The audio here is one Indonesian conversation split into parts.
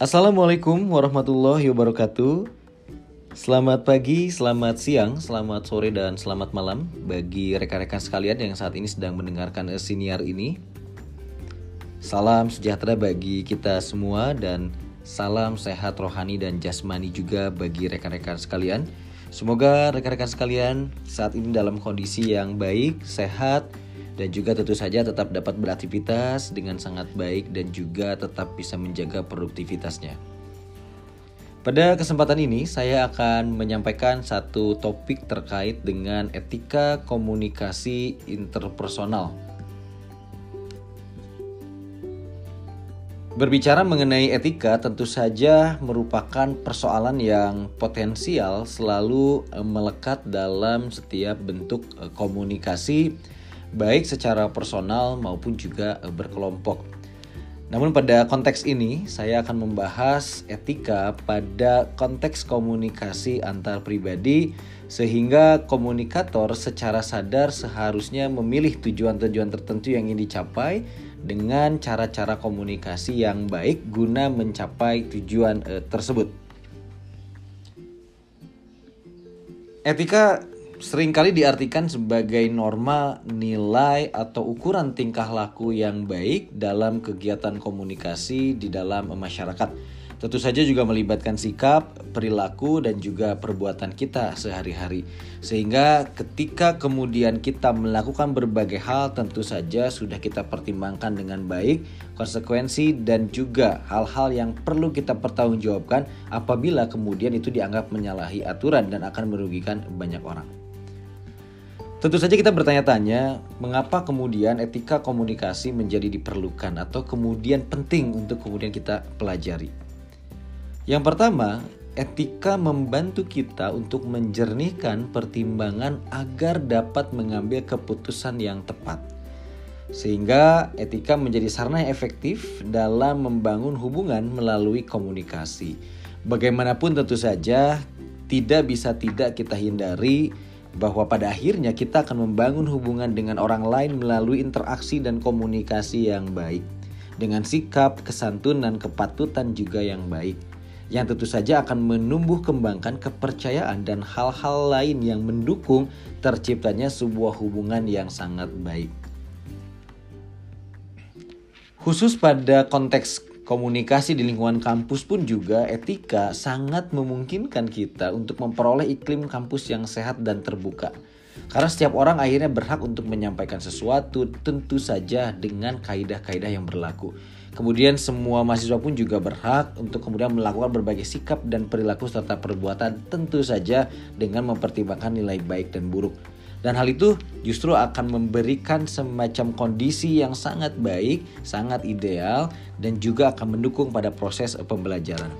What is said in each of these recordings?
Assalamualaikum warahmatullahi wabarakatuh. Selamat pagi, selamat siang, selamat sore, dan selamat malam bagi rekan-rekan sekalian yang saat ini sedang mendengarkan siniar ini. Salam sejahtera bagi kita semua dan salam sehat rohani dan jasmani juga bagi rekan-rekan sekalian. Semoga rekan-rekan sekalian saat ini dalam kondisi yang baik, sehat, dan juga tentu saja tetap dapat beraktivitas dengan sangat baik dan juga tetap bisa menjaga produktivitasnya. Pada kesempatan ini saya akan menyampaikan satu topik terkait dengan etika komunikasi interpersonal. Berbicara mengenai etika tentu saja merupakan persoalan yang potensial selalu melekat dalam setiap bentuk eh, komunikasi baik secara personal maupun juga eh, berkelompok. Namun pada konteks ini saya akan membahas etika pada konteks komunikasi antar pribadi sehingga komunikator secara sadar seharusnya memilih tujuan-tujuan tertentu yang ingin dicapai dengan cara-cara komunikasi yang baik guna mencapai tujuan eh, tersebut. Etika sering kali diartikan sebagai norma, nilai, atau ukuran tingkah laku yang baik dalam kegiatan komunikasi di dalam masyarakat. Tentu saja juga melibatkan sikap, perilaku, dan juga perbuatan kita sehari-hari. Sehingga ketika kemudian kita melakukan berbagai hal tentu saja sudah kita pertimbangkan dengan baik konsekuensi dan juga hal-hal yang perlu kita pertanggungjawabkan apabila kemudian itu dianggap menyalahi aturan dan akan merugikan banyak orang. Tentu saja kita bertanya-tanya, mengapa kemudian etika komunikasi menjadi diperlukan atau kemudian penting untuk kemudian kita pelajari. Yang pertama, etika membantu kita untuk menjernihkan pertimbangan agar dapat mengambil keputusan yang tepat. Sehingga etika menjadi sarana yang efektif dalam membangun hubungan melalui komunikasi. Bagaimanapun tentu saja tidak bisa tidak kita hindari bahwa pada akhirnya kita akan membangun hubungan dengan orang lain melalui interaksi dan komunikasi yang baik, dengan sikap, kesantunan, kepatutan juga yang baik, yang tentu saja akan menumbuh kembangkan kepercayaan dan hal-hal lain yang mendukung terciptanya sebuah hubungan yang sangat baik. Khusus pada konteks komunikasi di lingkungan kampus pun juga etika sangat memungkinkan kita untuk memperoleh iklim kampus yang sehat dan terbuka. Karena setiap orang akhirnya berhak untuk menyampaikan sesuatu tentu saja dengan kaidah-kaidah yang berlaku. Kemudian semua mahasiswa pun juga berhak untuk kemudian melakukan berbagai sikap dan perilaku serta perbuatan tentu saja dengan mempertimbangkan nilai baik dan buruk. Dan hal itu justru akan memberikan semacam kondisi yang sangat baik, sangat ideal, dan juga akan mendukung pada proses pembelajaran.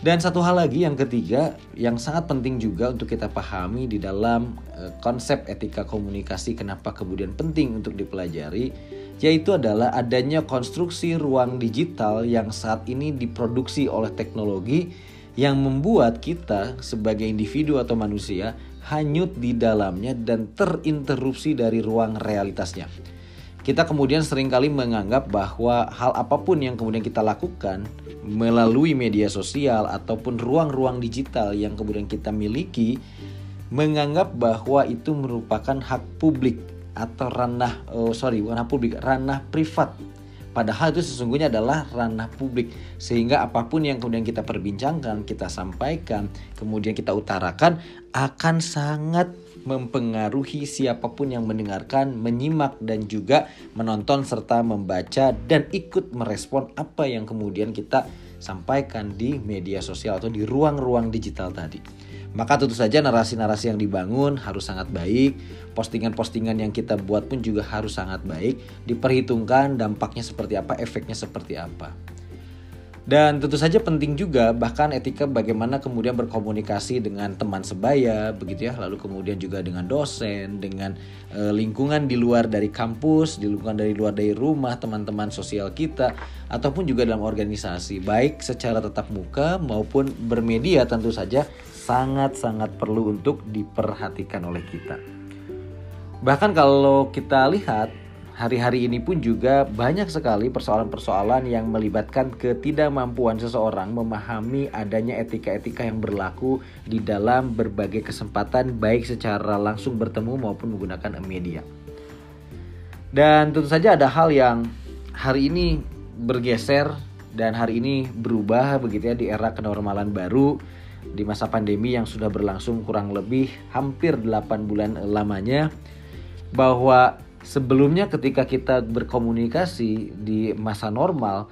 Dan satu hal lagi yang ketiga yang sangat penting juga untuk kita pahami di dalam eh, konsep etika komunikasi kenapa kemudian penting untuk dipelajari yaitu adalah adanya konstruksi ruang digital yang saat ini diproduksi oleh teknologi yang membuat kita sebagai individu atau manusia hanyut di dalamnya dan terinterupsi dari ruang realitasnya. Kita kemudian sering kali menganggap bahwa hal apa pun yang kemudian kita lakukan melalui media sosial ataupun ruang-ruang digital yang kemudian kita miliki menganggap bahwa itu merupakan hak publik atau ranah oh sorry hak publik ranah privat Padahal itu sesungguhnya adalah ranah publik sehingga apa pun yang kemudian kita perbincangkan, kita sampaikan, kemudian kita utarakan akan sangat mempengaruhi siapa pun yang mendengarkan, menyimak dan juga menonton serta membaca dan ikut merespon apa yang kemudian kita sampaikan di media sosial atau di ruang-ruang digital tadi. Maka tentu saja narasi-narasi yang dibangun harus sangat baik, postingan-postingan yang kita buat pun juga harus sangat baik, diperhitungkan dampaknya seperti apa, efeknya seperti apa. Dan tentu saja penting juga bahkan etika bagaimana kemudian berkomunikasi dengan teman sebaya begitu ya, lalu kemudian juga dengan dosen, dengan e, lingkungan di luar dari kampus, di lingkungan dari luar dari rumah, teman-teman sosial kita ataupun juga dalam organisasi, baik secara tetap muka maupun bermedia tentu saja sangat-sangat perlu untuk diperhatikan oleh kita. Bahkan kalau kita lihat hari-hari ini pun juga banyak sekali persoalan-persoalan yang melibatkan ketidakmampuan seseorang memahami adanya etika-etika yang berlaku di dalam berbagai kesempatan baik secara langsung bertemu maupun menggunakan media. Dan tentu saja ada hal yang hari ini bergeser dan hari ini berubah begitu ya di era kenormalan baru di masa pandemi yang sudah berlangsung kurang lebih hampir 8 bulan lamanya bahwa sebelumnya ketika kita berkomunikasi di masa normal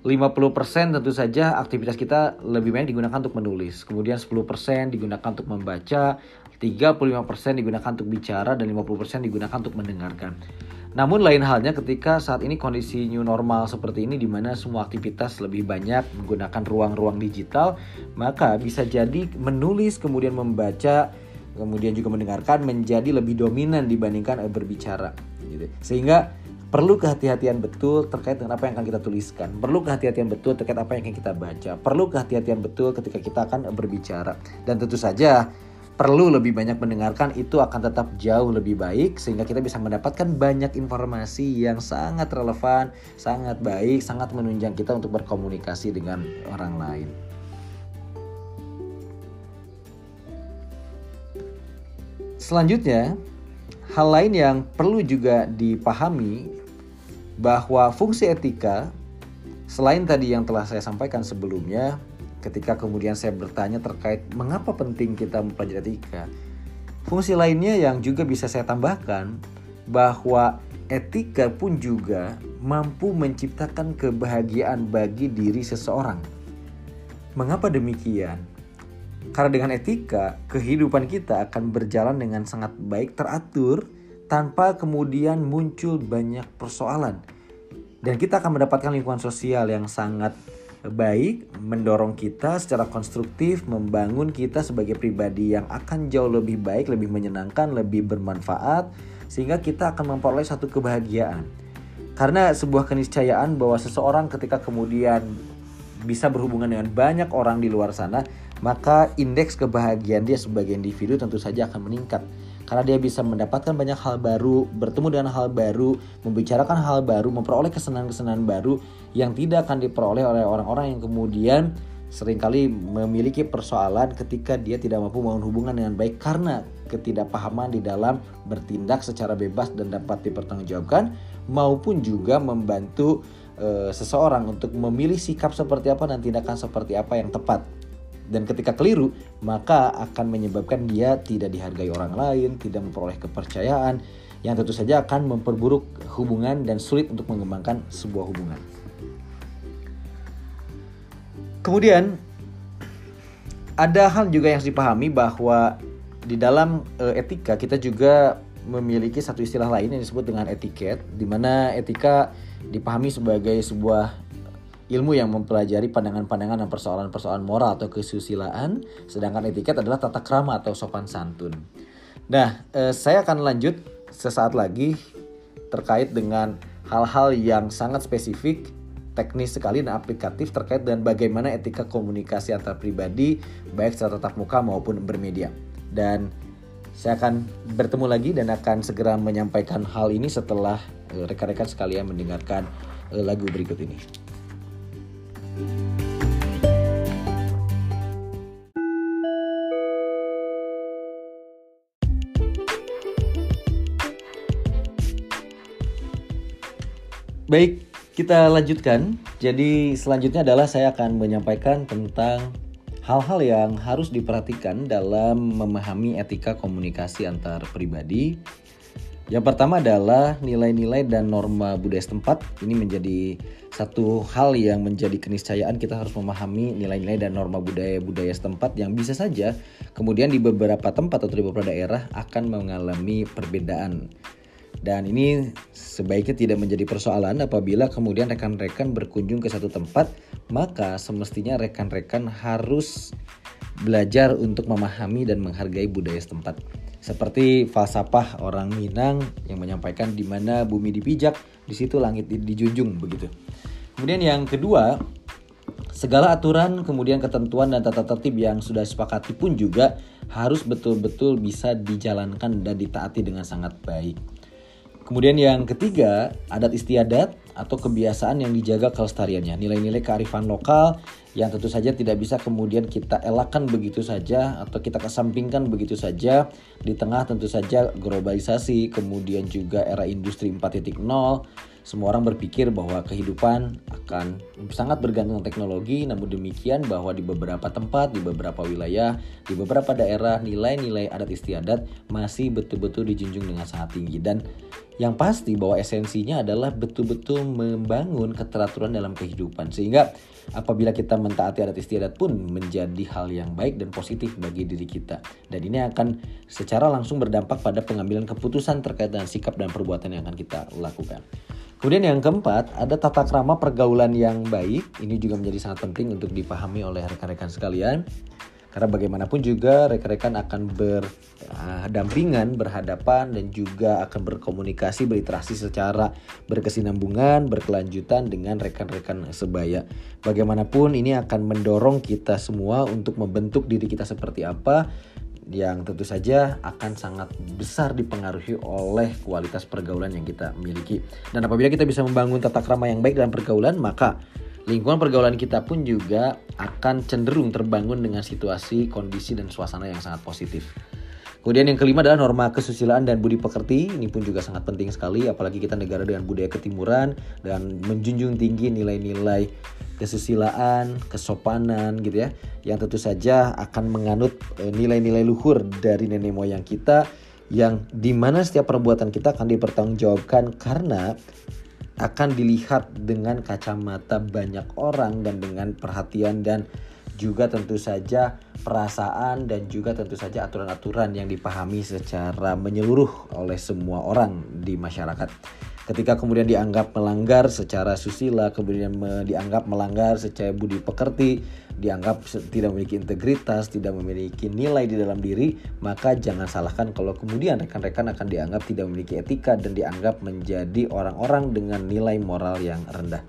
50% tentu saja aktivitas kita lebih banyak digunakan untuk menulis. Kemudian 10% digunakan untuk membaca, 35% digunakan untuk bicara dan 50% digunakan untuk mendengarkan. Namun lain halnya ketika saat ini kondisi new normal seperti ini di mana semua aktivitas lebih banyak menggunakan ruang-ruang digital, maka bisa jadi menulis kemudian membaca kemudian juga mendengarkan menjadi lebih dominan dibandingkan berbicara gitu. Sehingga perlu kehati-hatian betul terkait dengan apa yang akan kita tuliskan. Perlu kehati-hatian betul terkait apa yang akan kita baca. Perlu kehati-hatian betul ketika kita akan berbicara. Dan tentu saja perlu lebih banyak mendengarkan itu akan tetap jauh lebih baik sehingga kita bisa mendapatkan banyak informasi yang sangat relevan, sangat baik, sangat menunjang kita untuk berkomunikasi dengan orang lain. Selanjutnya, hal lain yang perlu juga dipahami bahwa fungsi etika selain tadi yang telah saya sampaikan sebelumnya ketika kemudian saya bertanya terkait mengapa penting kita mempelajari etika. Fungsi lainnya yang juga bisa saya tambahkan bahwa etika pun juga mampu menciptakan kebahagiaan bagi diri seseorang. Mengapa demikian? Karena dengan etika, kehidupan kita akan berjalan dengan sangat baik teratur tanpa kemudian muncul banyak persoalan. Dan kita akan mendapatkan lingkungan sosial yang sangat baik, mendorong kita secara konstruktif, membangun kita sebagai pribadi yang akan jauh lebih baik, lebih menyenangkan, lebih bermanfaat, sehingga kita akan memperoleh satu kebahagiaan. Karena sebuah keniscayaan bahwa seseorang ketika kemudian bisa berhubungan dengan banyak orang di luar sana, maka indeks kebahagiaan dia sebagai individu tentu saja akan meningkat karena dia bisa mendapatkan banyak hal baru, bertemu dengan hal baru, membicarakan hal baru, memperoleh kesenangan-kesenangan baru yang tidak akan diperoleh oleh orang-orang yang kemudian sering kali memiliki persoalan ketika dia tidak mampu membangun hubungan dengan baik karena ketidakpahaman di dalam bertindak secara bebas dan dapat dipertanggungjawabkan maupun juga membantu e, seseorang untuk memilih sikap seperti apa dan tindakan seperti apa yang tepat dan ketika keliru maka akan menyebabkan dia tidak dihargai orang lain, tidak memperoleh kepercayaan yang tentu saja akan memperburuk hubungan dan sulit untuk mengembangkan sebuah hubungan. Kemudian ada hal juga yang harus dipahami bahwa di dalam uh, etika kita juga memiliki satu istilah lain yang disebut dengan etiket di mana etika dipahami sebagai sebuah ilmu yang mempelajari pandangan-pandangan dan persoalan-persoalan moral atau kesusilaan, sedangkan etiket adalah tata krama atau sopan santun. Nah, eh, saya akan lanjut sesaat lagi terkait dengan hal-hal yang sangat spesifik, teknis sekali dan aplikatif terkait dengan bagaimana etika komunikasi antar pribadi baik secara tatap muka maupun bermedia. Dan saya akan bertemu lagi dan akan segera menyampaikan hal ini setelah eh, rekan-rekan sekalian mendengarkan eh, lagu berikut ini. Baik, kita lanjutkan. Jadi selanjutnya adalah saya akan menyampaikan tentang hal-hal yang harus diperhatikan dalam memahami etika komunikasi antar pribadi. Yang pertama adalah nilai-nilai dan norma budaya setempat. Ini menjadi satu hal yang menjadi keniscayaan kita harus memahami nilai-nilai dan norma budaya-budaya setempat yang bisa saja kemudian di beberapa tempat atau di beberapa daerah akan mengalami perbedaan dan ini sebaiknya tidak menjadi persoalan apabila kemudian rekan-rekan berkunjung ke satu tempat, maka semestinya rekan-rekan harus belajar untuk memahami dan menghargai budaya setempat. Seperti falsafah orang Minang yang menyampaikan di mana bumi dipijak, di situ langit dijunjung begitu. Kemudian yang kedua, segala aturan, kemudian ketentuan dan tata tertib yang sudah disepakati pun juga harus betul-betul bisa dijalankan dan ditaati dengan sangat baik. Kemudian yang ketiga, adat istiadat atau kebiasaan yang dijaga kelestariannya. Nilai-nilai kearifan lokal yang tentu saja tidak bisa kemudian kita elakkan begitu saja atau kita kesampingkan begitu saja. Di tengah tentu saja globalisasi, kemudian juga era industri 4.0 semua orang berpikir bahwa kehidupan akan sangat bergantung teknologi, namun demikian bahwa di beberapa tempat, di beberapa wilayah, di beberapa daerah nilai-nilai adat istiadat masih betul-betul dijunjung dengan sangat tinggi. Dan yang pasti bahwa esensinya adalah betul-betul membangun keteraturan dalam kehidupan. Sehingga apabila kita mentaati adat istiadat pun menjadi hal yang baik dan positif bagi diri kita dan ini akan secara langsung berdampak pada pengambilan keputusan terkait dengan sikap dan perbuatan yang akan kita lakukan. Kemudian yang keempat, ada tata krama pergaulan yang baik. Ini juga menjadi sangat penting untuk dipahami oleh rekan-rekan sekalian. Karena bagaimanapun juga rekan-rekan akan berdampingan, berhadapan dan juga akan berkomunikasi, berinteraksi secara berkesinambungan, berkelanjutan dengan rekan-rekan sebaya. Bagaimanapun ini akan mendorong kita semua untuk membentuk diri kita seperti apa yang tentu saja akan sangat besar dipengaruhi oleh kualitas pergaulan yang kita miliki. Dan apabila kita bisa membangun tata krama yang baik dalam pergaulan, maka lingkungan pergaulan kita pun juga akan cenderung terbangun dengan situasi, kondisi, dan suasana yang sangat positif. Kemudian yang kelima adalah norma kesusilaan dan budi pekerti. Ini pun juga sangat penting sekali, apalagi kita negara dengan budaya ketimuran dan menjunjung tinggi nilai-nilai kesusilaan, kesopanan gitu ya. Yang tentu saja akan menganut e, nilai-nilai luhur dari nenek moyang kita yang di mana setiap perbuatan kita akan dipertanggungjawabkan karena akan dilihat dengan kacamata banyak orang dan dengan perhatian dan juga tentu saja perasaan dan juga tentu saja aturan-aturan yang dipahami secara menyeluruh oleh semua orang di masyarakat. Ketika kemudian dianggap melanggar secara susila, kemudian dianggap melanggar secara budi pekerti, dianggap tidak memiliki integritas, tidak memiliki nilai di dalam diri, maka jangan salahkan kalau kemudian rekan-rekan akan dianggap tidak memiliki etika dan dianggap menjadi orang-orang dengan nilai moral yang rendah.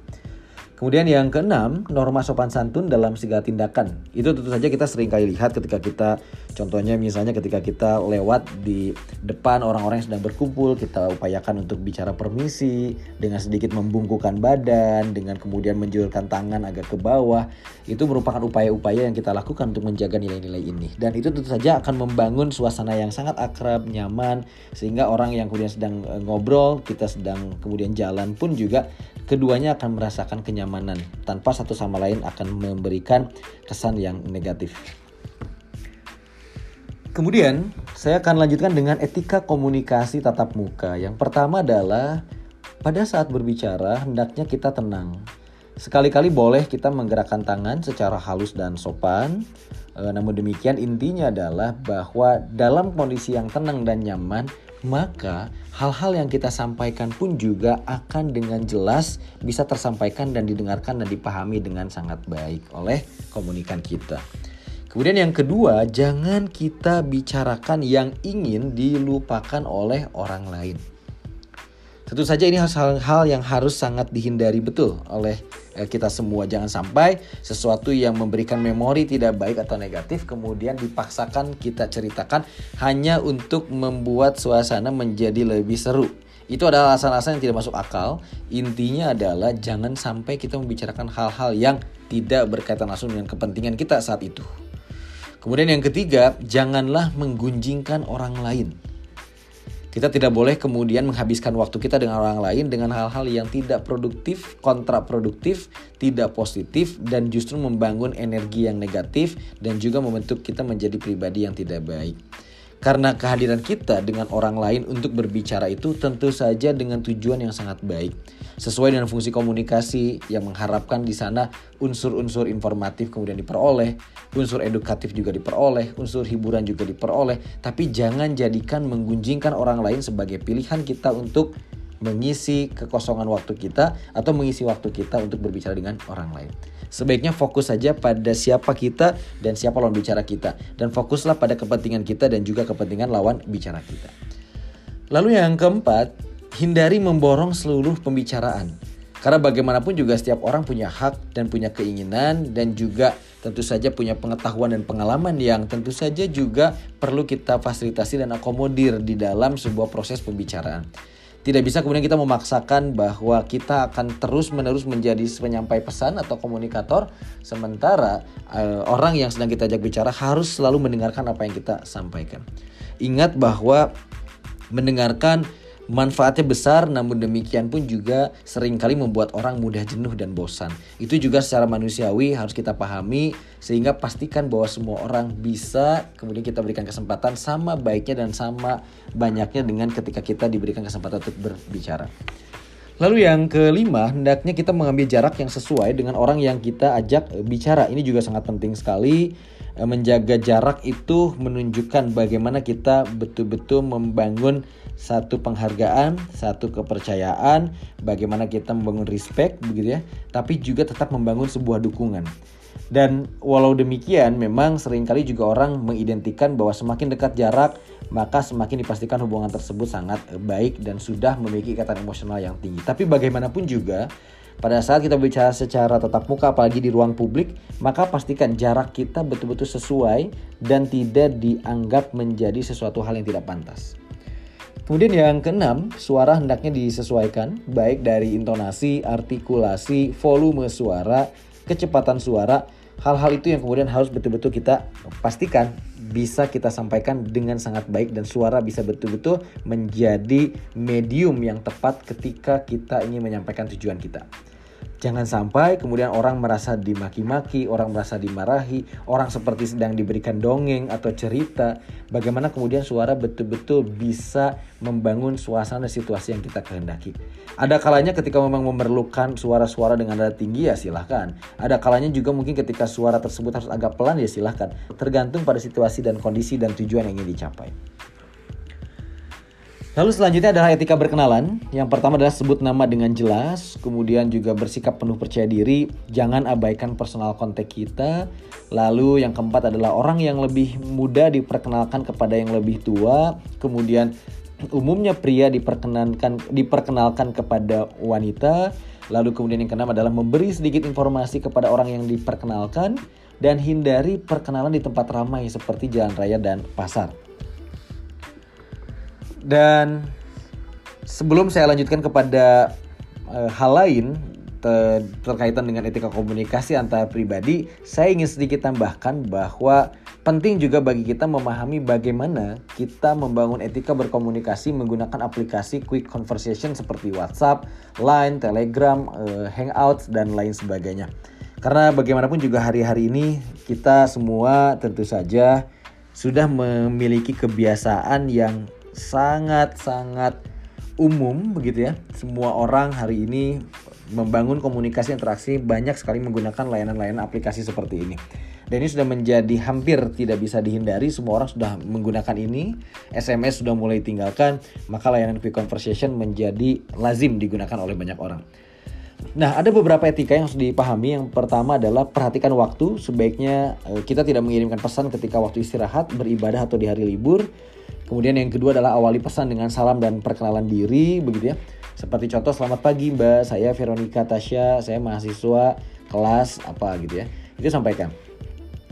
Kemudian yang keenam, norma sopan santun dalam segala tindakan. Itu tentu saja kita sering kali lihat ketika kita, contohnya misalnya ketika kita lewat di depan orang-orang yang sedang berkumpul, kita upayakan untuk bicara permisi, dengan sedikit membungkukan badan, dengan kemudian menjulurkan tangan agak ke bawah. Itu merupakan upaya-upaya yang kita lakukan untuk menjaga nilai-nilai ini. Dan itu tentu saja akan membangun suasana yang sangat akrab, nyaman, sehingga orang yang kemudian sedang eh, ngobrol, kita sedang kemudian jalan pun juga keduanya akan merasakan kenyamanan tanpa satu sama lain akan memberikan kesan yang negatif. Kemudian, saya akan lanjutkan dengan etika komunikasi tatap muka. Yang pertama adalah pada saat berbicara hendaknya kita tenang. Sekali-kali boleh kita menggerakkan tangan secara halus dan sopan. E, namun demikian intinya adalah bahwa dalam kondisi yang tenang dan nyaman maka hal-hal yang kita sampaikan pun juga akan dengan jelas bisa tersampaikan dan didengarkan dan dipahami dengan sangat baik oleh komunikan kita. Kemudian yang kedua, jangan kita bicarakan yang ingin dilupakan oleh orang lain. Tentu saja ini hal-hal yang harus sangat dihindari betul oleh eh, kita semua. Jangan sampai sesuatu yang memberikan memori tidak baik atau negatif kemudian dipaksakan kita ceritakan hanya untuk membuat suasana menjadi lebih seru. Itu adalah alasan-alasan yang tidak masuk akal. Intinya adalah jangan sampai kita membicarakan hal-hal yang tidak berkaitan langsung dengan kepentingan kita saat itu. Kemudian yang ketiga, janganlah menggunjingkan orang lain. Kita tidak boleh kemudian menghabiskan waktu kita dengan orang lain dengan hal-hal yang tidak produktif, kontraproduktif, tidak positif, dan justru membangun energi yang negatif dan juga membentuk kita menjadi pribadi yang tidak baik. Karena kehadiran kita dengan orang lain untuk berbicara itu tentu saja dengan tujuan yang sangat baik. Sesuai dengan fungsi komunikasi yang mengharapkan di sana unsur-unsur informatif kemudian diperoleh, unsur edukatif juga diperoleh, unsur hiburan juga diperoleh, tapi jangan jadikan menggunjingkan orang lain sebagai pilihan kita untuk mengisi kekosongan waktu kita atau mengisi waktu kita untuk berbicara dengan orang lain. Sebaiknya fokus saja pada siapa kita dan siapa lawan bicara kita dan fokuslah pada kepentingan kita dan juga kepentingan lawan bicara kita. Lalu yang keempat, hindari memborong seluruh pembicaraan. Karena bagaimanapun juga setiap orang punya hak dan punya keinginan dan juga tentu saja punya pengetahuan dan pengalaman yang tentu saja juga perlu kita fasilitasi dan akomodir di dalam sebuah proses pembicaraan. Tidak bisa kemudian kita memaksakan bahwa kita akan terus-menerus menjadi penyampai pesan atau komunikator sementara uh, orang yang sedang kita ajak bicara harus selalu mendengarkan apa yang kita sampaikan. Ingat bahwa mendengarkan Manfaatnya besar namun demikian pun juga sering kali membuat orang mudah jenuh dan bosan. Itu juga secara manusiawi harus kita pahami sehingga pastikan bahwa semua orang bisa kemudian kita berikan kesempatan sama baiknya dan sama banyaknya dengan ketika kita diberikan kesempatan untuk berbicara. Lalu yang kelima, hendaknya kita mengambil jarak yang sesuai dengan orang yang kita ajak bicara. Ini juga sangat penting sekali. Menjaga jarak itu menunjukkan bagaimana kita betul-betul membangun satu penghargaan, satu kepercayaan, bagaimana kita membangun respect begitu ya, tapi juga tetap membangun sebuah dukungan. Dan walau demikian memang sering kali juga orang mengidentikan bahwa semakin dekat jarak maka semakin dipastikan hubungan tersebut sangat baik dan sudah memiliki ikatan emosional yang tinggi. Tapi bagaimanapun juga pada saat kita bicara secara tatap muka apalagi di ruang publik, maka pastikan jarak kita betul-betul sesuai dan tidak dianggap menjadi sesuatu hal yang tidak pantas. Kemudian yang keenam, suara hendaknya disesuaikan baik dari intonasi, artikulasi, volume suara, kecepatan suara. Hal-hal itu yang kemudian harus betul-betul kita pastikan bisa kita sampaikan dengan sangat baik dan suara bisa betul-betul menjadi medium yang tepat ketika kita ingin menyampaikan tujuan kita. Jangan sampai kemudian orang merasa dimaki-maki, orang merasa dimarahi, orang seperti sedang diberikan dongeng atau cerita. Bagaimana kemudian suara betul-betul bisa membangun suasana situasi yang kita kehendaki. Ada kalanya ketika memang memerlukan suara-suara dengan nada tinggi ya silahkan. Ada kalanya juga mungkin ketika suara tersebut harus agak pelan ya silahkan. Tergantung pada situasi dan kondisi dan tujuan yang ingin dicapai. Lalu selanjutnya adalah etika berkenalan. Yang pertama adalah sebut nama dengan jelas, kemudian juga bersikap penuh percaya diri, jangan abaikan personal kontak kita. Lalu yang keempat adalah orang yang lebih muda diperkenalkan kepada yang lebih tua, kemudian umumnya pria diperkenalkan diperkenalkan kepada wanita. Lalu kemudian yang keenam adalah memberi sedikit informasi kepada orang yang diperkenalkan dan hindari perkenalan di tempat ramai seperti jalan raya dan pasar. Dan sebelum saya lanjutkan kepada uh, hal lain ter terkaitan dengan etika komunikasi antara pribadi, saya ingin sedikit tambahkan bahwa penting juga bagi kita memahami bagaimana kita membangun etika berkomunikasi menggunakan aplikasi quick conversation seperti WhatsApp, Line, Telegram, uh, Hangouts dan lain sebagainya. Karena bagaimanapun juga hari-hari ini kita semua tentu saja sudah memiliki kebiasaan yang sangat-sangat umum begitu ya. Semua orang hari ini membangun komunikasi interaksi banyak sekali menggunakan layanan-layanan aplikasi seperti ini. Dan ini sudah menjadi hampir tidak bisa dihindari, semua orang sudah menggunakan ini. SMS sudah mulai tinggalkan, maka layanan quick conversation menjadi lazim digunakan oleh banyak orang. Nah, ada beberapa etika yang harus dipahami. Yang pertama adalah perhatikan waktu. Sebaiknya eh, kita tidak mengirimkan pesan ketika waktu istirahat, beribadah atau di hari libur. Kemudian yang kedua adalah awali pesan dengan salam dan perkenalan diri begitu ya. Seperti contoh selamat pagi Mbak, saya Veronica Tasya, saya mahasiswa kelas apa gitu ya. Itu sampaikan.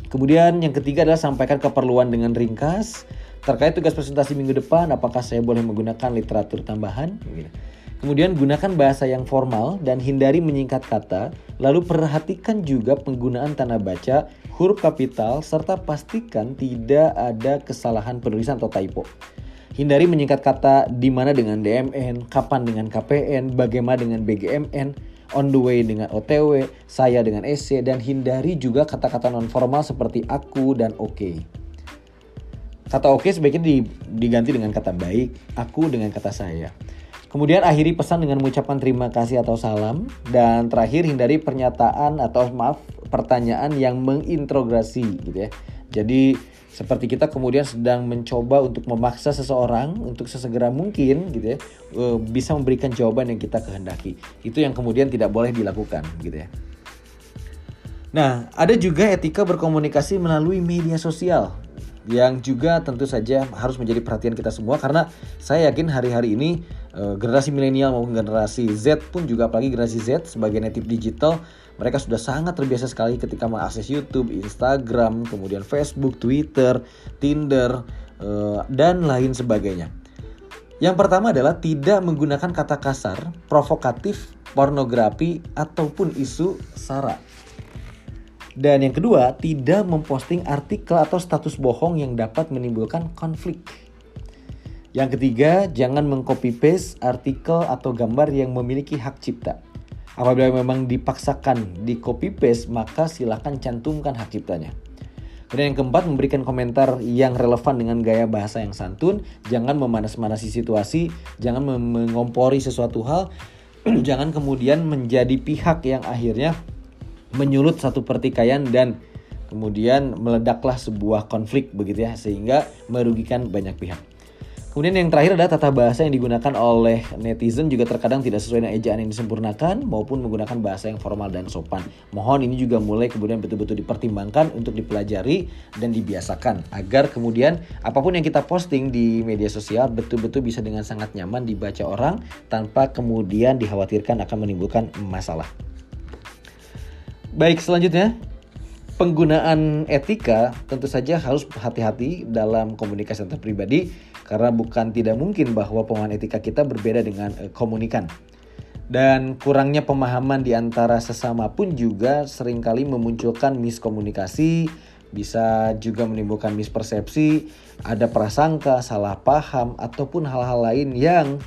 Kemudian yang ketiga adalah sampaikan keperluan dengan ringkas terkait tugas presentasi minggu depan apakah saya boleh menggunakan literatur tambahan gitu. Kemudian gunakan bahasa yang formal dan hindari menyingkat kata, lalu perhatikan juga penggunaan tanda baca, huruf kapital, serta pastikan tidak ada kesalahan penulisan atau typo. Hindari menyingkat kata di mana dengan DMN, kapan dengan KPN, bagaimana dengan BGMN, on the way dengan OTW, saya dengan SC, dan hindari juga kata-kata non formal seperti aku dan oke. Okay. Kata oke okay sebaiknya diganti dengan kata baik, aku dengan kata saya. Kemudian akhiri pesan dengan mengucapkan terima kasih atau salam dan terakhir hindari pernyataan atau maaf pertanyaan yang mengintrogasi gitu ya. Jadi seperti kita kemudian sedang mencoba untuk memaksa seseorang untuk sesegera mungkin gitu ya e, bisa memberikan jawaban yang kita kehendaki. Itu yang kemudian tidak boleh dilakukan gitu ya. Nah, ada juga etika berkomunikasi melalui media sosial yang juga tentu saja harus menjadi perhatian kita semua karena saya yakin hari-hari ini generasi milenial maupun generasi Z pun juga apalagi generasi Z sebagai native digital mereka sudah sangat terbiasa sekali ketika mengakses YouTube, Instagram, kemudian Facebook, Twitter, Tinder, uh, dan lain sebagainya. Yang pertama adalah tidak menggunakan kata kasar, provokatif, pornografi, ataupun isu sara. Dan yang kedua, tidak memposting artikel atau status bohong yang dapat menimbulkan konflik. Yang ketiga, jangan mengcopy paste artikel atau gambar yang memiliki hak cipta. Apabila memang dipaksakan di copy paste, maka silahkan cantumkan hak ciptanya. Kemudian yang keempat, memberikan komentar yang relevan dengan gaya bahasa yang santun. Jangan memanas-manasi situasi, jangan mengompori sesuatu hal, jangan kemudian menjadi pihak yang akhirnya menyulut satu pertikaian dan kemudian meledaklah sebuah konflik begitu ya sehingga merugikan banyak pihak. Kemudian yang terakhir adalah tata bahasa yang digunakan oleh netizen juga terkadang tidak sesuai dengan ejaan yang disempurnakan maupun menggunakan bahasa yang formal dan sopan. Mohon ini juga mulai kemudian betul-betul dipertimbangkan untuk dipelajari dan dibiasakan agar kemudian apa pun yang kita posting di media sosial betul-betul bisa dengan sangat nyaman dibaca orang tanpa kemudian dikhawatirkan akan menimbulkan masalah. Baik, selanjutnya penggunaan etika tentu saja harus hati-hati dalam komunikasi antar pribadi karena bukan tidak mungkin bahwa pemahaman etika kita berbeda dengan uh, komunikan. Dan kurangnya pemahaman di antara sesama pun juga sering kali memunculkan miskomunikasi, bisa juga menimbulkan mispersepsi, ada prasangka, salah paham, ataupun hal-hal lain yang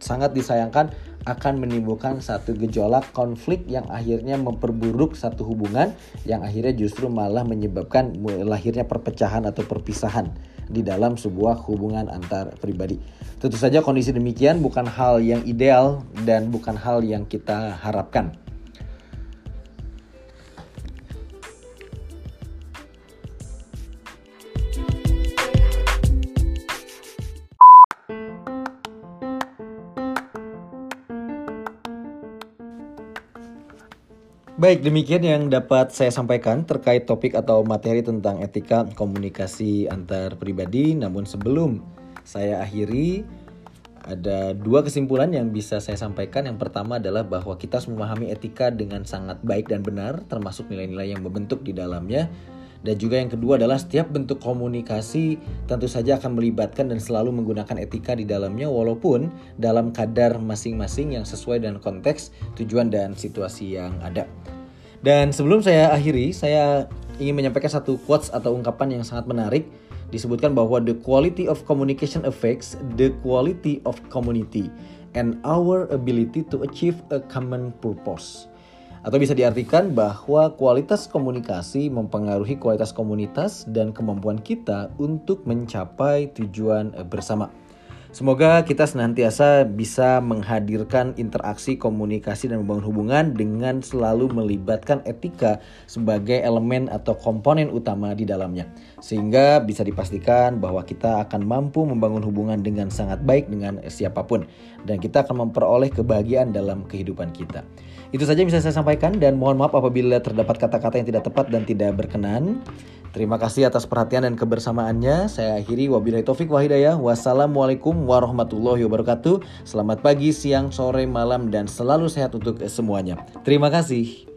sangat disayangkan akan menimbulkan satu gejolak konflik yang akhirnya memperburuk satu hubungan yang akhirnya justru malah menyebabkan lahirnya perpecahan atau perpisahan di dalam sebuah hubungan antar pribadi. Tentu saja kondisi demikian bukan hal yang ideal dan bukan hal yang kita harapkan. Baik, demikian yang dapat saya sampaikan terkait topik atau materi tentang etika komunikasi antar pribadi. Namun sebelum saya akhiri, ada dua kesimpulan yang bisa saya sampaikan. Yang pertama adalah bahwa kita harus memahami etika dengan sangat baik dan benar, termasuk nilai-nilai yang membentuk di dalamnya. Dan juga yang kedua adalah setiap bentuk komunikasi tentu saja akan melibatkan dan selalu menggunakan etika di dalamnya walaupun dalam kadar masing-masing yang sesuai dengan konteks, tujuan dan situasi yang ada. Dan sebelum saya akhiri, saya ingin menyampaikan satu quotes atau ungkapan yang sangat menarik. Disebutkan bahwa the quality of communication affects the quality of community and our ability to achieve a common purpose. Atau bisa diartikan bahwa kualitas komunikasi mempengaruhi kualitas komunitas dan kemampuan kita untuk mencapai tujuan bersama. Semoga kita senantiasa bisa menghadirkan interaksi, komunikasi, dan membangun hubungan dengan selalu melibatkan etika sebagai elemen atau komponen utama di dalamnya. Sehingga bisa dipastikan bahwa kita akan mampu membangun hubungan dengan sangat baik dengan siapa pun. Dan kita akan memperoleh kebahagiaan dalam kehidupan kita. Itu saja yang bisa saya sampaikan dan mohon maaf apabila terdapat kata-kata yang tidak tepat dan tidak berkenan. Terima kasih atas perhatian dan kebersamaannya. Saya akhiri wabillahi taufik wahidayah. Wassalamualaikum warahmatullahi wabarakatuh. Selamat pagi, siang, sore, malam dan selalu sehat untuk semuanya. Terima kasih.